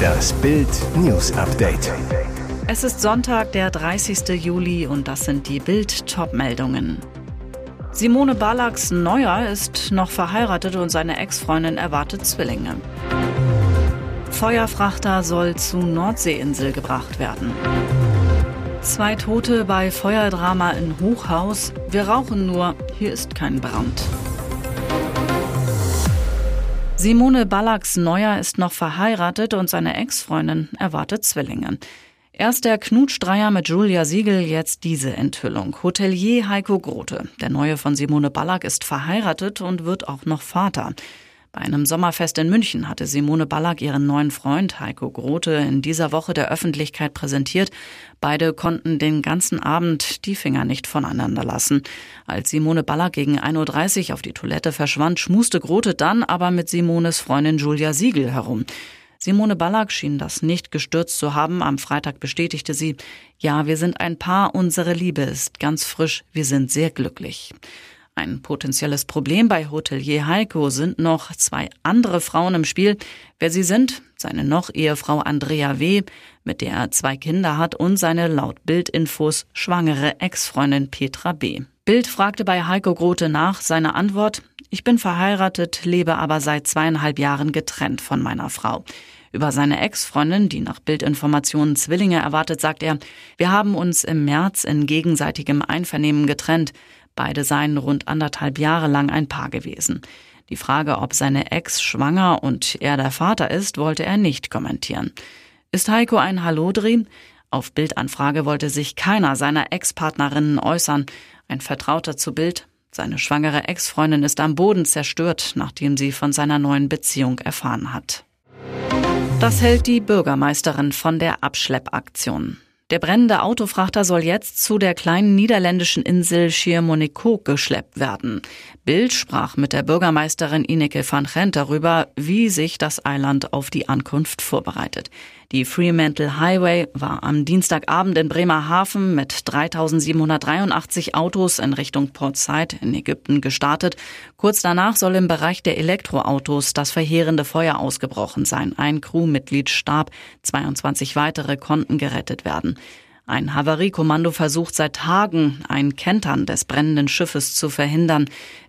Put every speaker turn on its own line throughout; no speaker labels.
Das Bild News Update.
Es ist Sonntag, der 30. Juli und das sind die Bild Topmeldungen. Simone Ballacks Neuer ist noch verheiratet und seine Ex-Freundin erwartet Zwillinge. Feuerfrachter soll zu Nordseeinsel gebracht werden. Zwei Tote bei Feuerdrama in Hochhaus. Wir rauchen nur, hier ist kein Brand. Simone Ballacks Neuer ist noch verheiratet und seine Ex-Freundin erwartet Zwillinge. Erst der Knutschdreier mit Julia Siegel, jetzt diese Enthüllung. Hotelier Heiko Grote, der Neue von Simone Ballack, ist verheiratet und wird auch noch Vater. Bei einem Sommerfest in München hatte Simone Ballack ihren neuen Freund Heiko Grote in dieser Woche der Öffentlichkeit präsentiert. Beide konnten den ganzen Abend die Finger nicht voneinander lassen. Als Simone Ballack gegen 1.30 Uhr auf die Toilette verschwand, schmuste Grote dann aber mit Simones Freundin Julia Siegel herum. Simone Ballack schien das nicht gestürzt zu haben. Am Freitag bestätigte sie, ja, wir sind ein Paar, unsere Liebe ist ganz frisch, wir sind sehr glücklich. Ein potenzielles Problem bei Hotelier Heiko sind noch zwei andere Frauen im Spiel. Wer sie sind, seine noch Ehefrau Andrea W., mit der er zwei Kinder hat, und seine laut Bildinfos schwangere Ex-Freundin Petra B. Bild fragte bei Heiko Grote nach, seine Antwort, ich bin verheiratet, lebe aber seit zweieinhalb Jahren getrennt von meiner Frau. Über seine Ex-Freundin, die nach Bildinformationen Zwillinge erwartet, sagt er, wir haben uns im März in gegenseitigem Einvernehmen getrennt. Beide seien rund anderthalb Jahre lang ein Paar gewesen. Die Frage, ob seine Ex schwanger und er der Vater ist, wollte er nicht kommentieren. Ist Heiko ein Hallodri? Auf Bildanfrage wollte sich keiner seiner Ex-Partnerinnen äußern. Ein Vertrauter zu Bild. Seine schwangere Ex-Freundin ist am Boden zerstört, nachdem sie von seiner neuen Beziehung erfahren hat. Das hält die Bürgermeisterin von der Abschleppaktion. Der brennende Autofrachter soll jetzt zu der kleinen niederländischen Insel Schiermonnikoog geschleppt werden. Bild sprach mit der Bürgermeisterin Ineke van Gent darüber, wie sich das Eiland auf die Ankunft vorbereitet. Die Fremantle Highway war am Dienstagabend in Bremerhaven mit 3783 Autos in Richtung Port Said in Ägypten gestartet. Kurz danach soll im Bereich der Elektroautos das verheerende Feuer ausgebrochen sein. Ein Crewmitglied starb, 22 weitere konnten gerettet werden. Ein Havariekommando versucht seit Tagen, ein Kentern des brennenden Schiffes zu verhindern,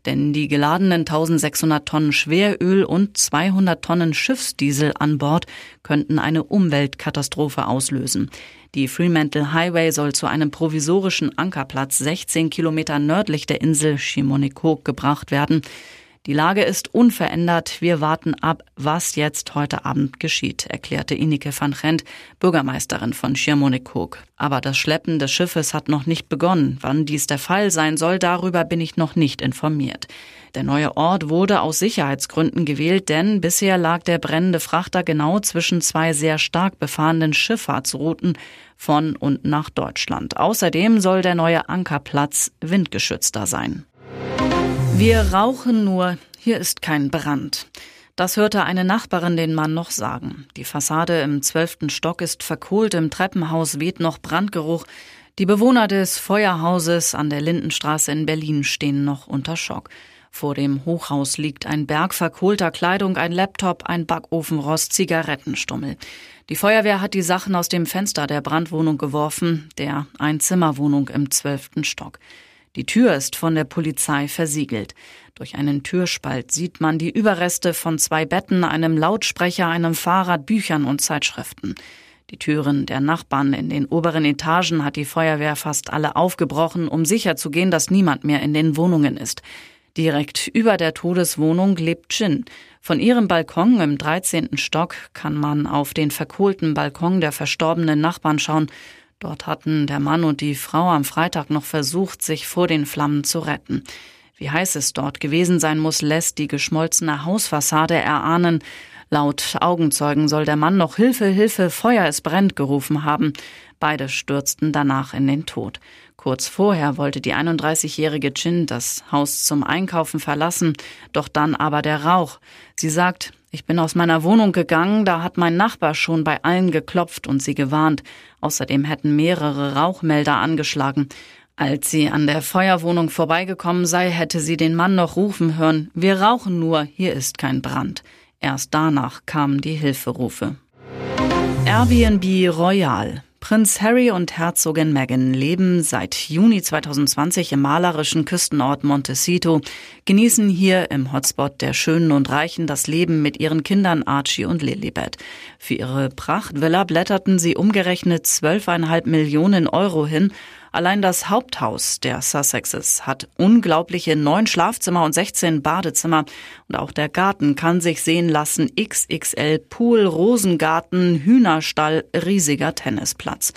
denn die geladenen 1600 Tonnen Schweröl und 200 Tonnen Schiffsdiesel an Bord könnten eine Umweltkatastrophe auslösen. Die Fremantle Highway soll zu einem provisorischen Ankerplatz 16 Kilometer nördlich der Insel Chimonikoog gebracht werden. Die Lage ist unverändert. Wir warten ab, was jetzt heute Abend geschieht, erklärte Inike van Gent, Bürgermeisterin von Schiermonnikoog. Aber das Schleppen des Schiffes hat noch nicht begonnen. Wann dies der Fall sein soll, darüber bin ich noch nicht informiert. Der neue Ort wurde aus Sicherheitsgründen gewählt, denn bisher lag der brennende Frachter genau zwischen zwei sehr stark befahrenen Schifffahrtsrouten von und nach Deutschland. Außerdem soll der neue Ankerplatz windgeschützter sein. Wir rauchen nur, hier ist kein Brand. Das hörte eine Nachbarin den Mann noch sagen. Die Fassade im zwölften Stock ist verkohlt, im Treppenhaus weht noch Brandgeruch. Die Bewohner des Feuerhauses an der Lindenstraße in Berlin stehen noch unter Schock. Vor dem Hochhaus liegt ein Berg verkohlter Kleidung, ein Laptop, ein Backofenrost, Zigarettenstummel. Die Feuerwehr hat die Sachen aus dem Fenster der Brandwohnung geworfen, der Einzimmerwohnung im zwölften Stock. Die Tür ist von der Polizei versiegelt. Durch einen Türspalt sieht man die Überreste von zwei Betten, einem Lautsprecher, einem Fahrrad, Büchern und Zeitschriften. Die Türen der Nachbarn in den oberen Etagen hat die Feuerwehr fast alle aufgebrochen, um sicherzugehen, dass niemand mehr in den Wohnungen ist. Direkt über der Todeswohnung lebt Jin. Von ihrem Balkon im 13. Stock kann man auf den verkohlten Balkon der verstorbenen Nachbarn schauen Dort hatten der Mann und die Frau am Freitag noch versucht, sich vor den Flammen zu retten. Wie heiß es dort gewesen sein muss, lässt die geschmolzene Hausfassade erahnen. Laut Augenzeugen soll der Mann noch Hilfe, Hilfe, Feuer, es brennt gerufen haben. Beide stürzten danach in den Tod. Kurz vorher wollte die 31-jährige Chin das Haus zum Einkaufen verlassen, doch dann aber der Rauch. Sie sagt, ich bin aus meiner Wohnung gegangen, da hat mein Nachbar schon bei allen geklopft und sie gewarnt. Außerdem hätten mehrere Rauchmelder angeschlagen. Als sie an der Feuerwohnung vorbeigekommen sei, hätte sie den Mann noch rufen hören, wir rauchen nur, hier ist kein Brand. Erst danach kamen die Hilferufe. Airbnb Royal. Prinz Harry und Herzogin Meghan leben seit Juni 2020 im malerischen Küstenort Montecito, genießen hier im Hotspot der Schönen und Reichen das Leben mit ihren Kindern Archie und Lilibet. Für ihre Prachtvilla blätterten sie umgerechnet 12,5 Millionen Euro hin Allein das Haupthaus der Sussexes hat unglaubliche neun Schlafzimmer und 16 Badezimmer. Und auch der Garten kann sich sehen lassen. XXL Pool, Rosengarten, Hühnerstall, riesiger Tennisplatz.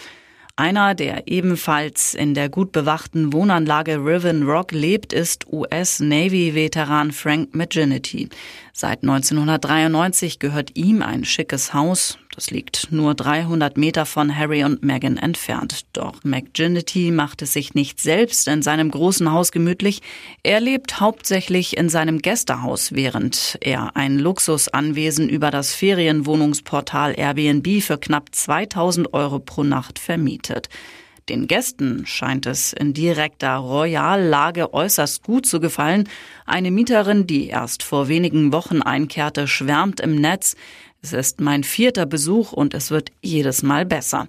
Einer, der ebenfalls in der gut bewachten Wohnanlage Riven Rock lebt, ist US-Navy-Veteran Frank McGinnity. Seit 1993 gehört ihm ein schickes Haus. Das liegt nur 300 Meter von Harry und Meghan entfernt. Doch McGinnity macht es sich nicht selbst in seinem großen Haus gemütlich. Er lebt hauptsächlich in seinem Gästehaus, während er ein Luxusanwesen über das Ferienwohnungsportal Airbnb für knapp 2000 Euro pro Nacht vermietet. Den Gästen scheint es in direkter Royallage äußerst gut zu gefallen. Eine Mieterin, die erst vor wenigen Wochen einkehrte, schwärmt im Netz. Es ist mein vierter Besuch und es wird jedes Mal besser.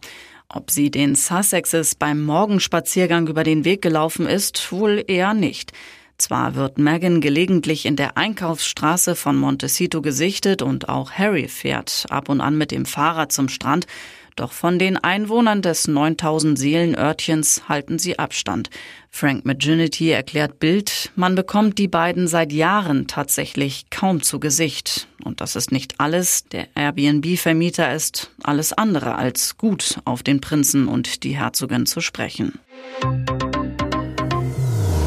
Ob sie den Sussexes beim Morgenspaziergang über den Weg gelaufen ist, wohl eher nicht. Zwar wird Megan gelegentlich in der Einkaufsstraße von Montecito gesichtet und auch Harry fährt ab und an mit dem Fahrrad zum Strand, doch von den Einwohnern des 9000 Seelenörtchens halten sie Abstand. Frank Maginity erklärt Bild, man bekommt die beiden seit Jahren tatsächlich kaum zu Gesicht. Und das ist nicht alles. Der Airbnb-Vermieter ist alles andere als gut, auf den Prinzen und die Herzogin zu sprechen.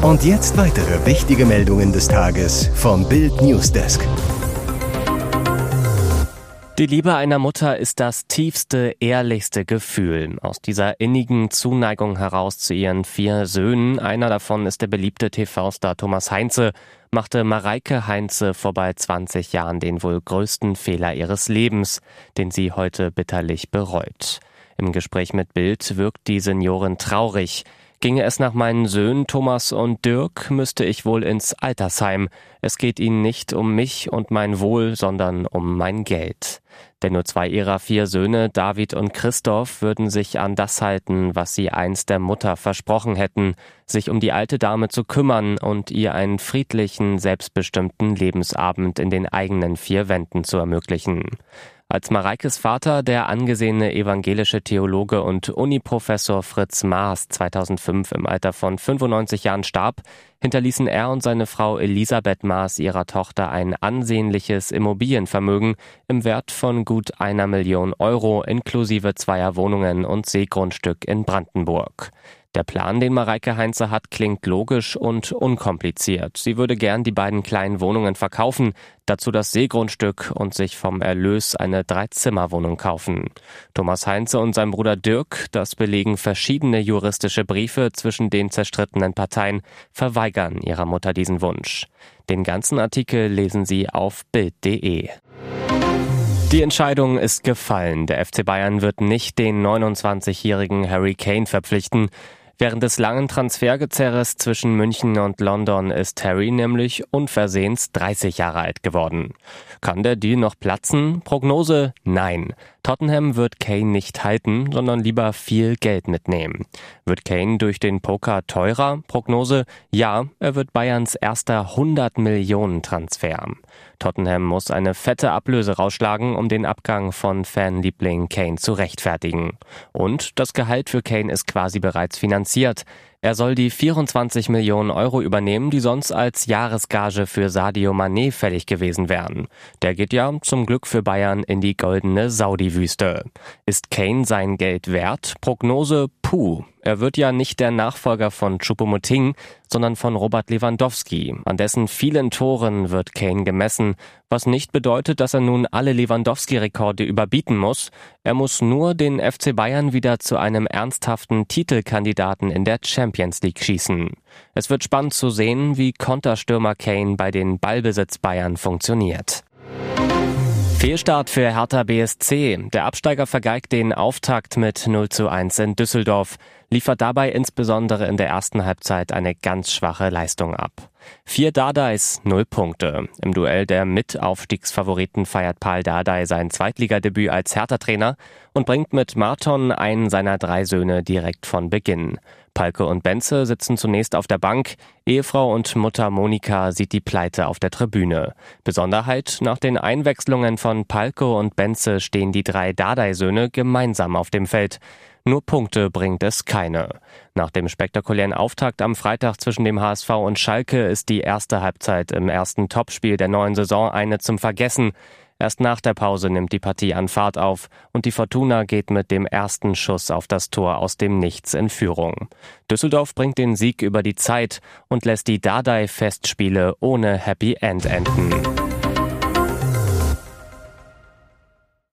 Und jetzt weitere wichtige Meldungen des Tages vom Bild Newsdesk.
Die Liebe einer Mutter ist das tiefste, ehrlichste Gefühl. Aus dieser innigen Zuneigung heraus zu ihren vier Söhnen, einer davon ist der beliebte TV-Star Thomas Heinze, machte Mareike Heinze vor bald 20 Jahren den wohl größten Fehler ihres Lebens, den sie heute bitterlich bereut. Im Gespräch mit Bild wirkt die Seniorin traurig. Ginge es nach meinen Söhnen Thomas und Dirk, müsste ich wohl ins Altersheim. Es geht ihnen nicht um mich und mein Wohl, sondern um mein Geld. Denn nur zwei ihrer vier Söhne, David und Christoph, würden sich an das halten, was sie einst der Mutter versprochen hätten, sich um die alte Dame zu kümmern und ihr einen friedlichen, selbstbestimmten Lebensabend in den eigenen vier Wänden zu ermöglichen. Als Mareikes Vater, der angesehene evangelische Theologe und Uniprofessor Fritz Maas 2005 im Alter von 95 Jahren starb, hinterließen er und seine Frau Elisabeth Maas ihrer Tochter ein ansehnliches Immobilienvermögen im Wert von gut einer Million Euro inklusive zweier Wohnungen und Seegrundstück in Brandenburg. Der Plan, den Mareike Heinze hat, klingt logisch und unkompliziert. Sie würde gern die beiden kleinen Wohnungen verkaufen, dazu das Seegrundstück und sich vom Erlös eine Dreizimmerwohnung kaufen. Thomas Heinze und sein Bruder Dirk, das belegen verschiedene juristische Briefe zwischen den zerstrittenen Parteien, verweigern ihrer Mutter diesen Wunsch. Den ganzen Artikel lesen Sie auf Bild.de. Die Entscheidung ist gefallen. Der FC Bayern wird nicht den 29-jährigen Harry Kane verpflichten. Während des langen Transfergezerres zwischen München und London ist Harry nämlich unversehens 30 Jahre alt geworden. Kann der Deal noch platzen? Prognose? Nein. Tottenham wird Kane nicht halten, sondern lieber viel Geld mitnehmen. Wird Kane durch den Poker teurer? Prognose? Ja, er wird Bayerns erster 100 Millionen Transfer. Tottenham muss eine fette Ablöse rausschlagen, um den Abgang von Fanliebling Kane zu rechtfertigen. Und das Gehalt für Kane ist quasi bereits finanziert. Er soll die 24 Millionen Euro übernehmen, die sonst als Jahresgage für Sadio Mané fällig gewesen wären. Der geht ja zum Glück für Bayern in die goldene Saudi-Wüste. Ist Kane sein Geld wert? Prognose puh. Er wird ja nicht der Nachfolger von Choupo-Moting, sondern von Robert Lewandowski. An dessen vielen Toren wird Kane gemessen, was nicht bedeutet, dass er nun alle Lewandowski-Rekorde überbieten muss. Er muss nur den FC Bayern wieder zu einem ernsthaften Titelkandidaten in der Champions League schießen. Es wird spannend zu sehen, wie Konterstürmer Kane bei den Ballbesitz Bayern funktioniert. Fehlstart für Hertha BSC. Der Absteiger vergeigt den Auftakt mit 0 zu 1 in Düsseldorf, liefert dabei insbesondere in der ersten Halbzeit eine ganz schwache Leistung ab. Vier Dardais, null Punkte. Im Duell der Mitaufstiegsfavoriten feiert Paul Dardai sein Zweitligadebüt als Hertha-Trainer und bringt mit Marton einen seiner drei Söhne direkt von Beginn. Palke und Benze sitzen zunächst auf der Bank. Ehefrau und Mutter Monika sieht die Pleite auf der Tribüne. Besonderheit, nach den Einwechslungen von Palke und Benze stehen die drei Dardai-Söhne gemeinsam auf dem Feld. Nur Punkte bringt es keine. Nach dem spektakulären Auftakt am Freitag zwischen dem HSV und Schalke ist die erste Halbzeit im ersten Topspiel der neuen Saison eine zum Vergessen. Erst nach der Pause nimmt die Partie an Fahrt auf und die Fortuna geht mit dem ersten Schuss auf das Tor aus dem Nichts in Führung. Düsseldorf bringt den Sieg über die Zeit und lässt die Dardai-Festspiele ohne Happy End enden.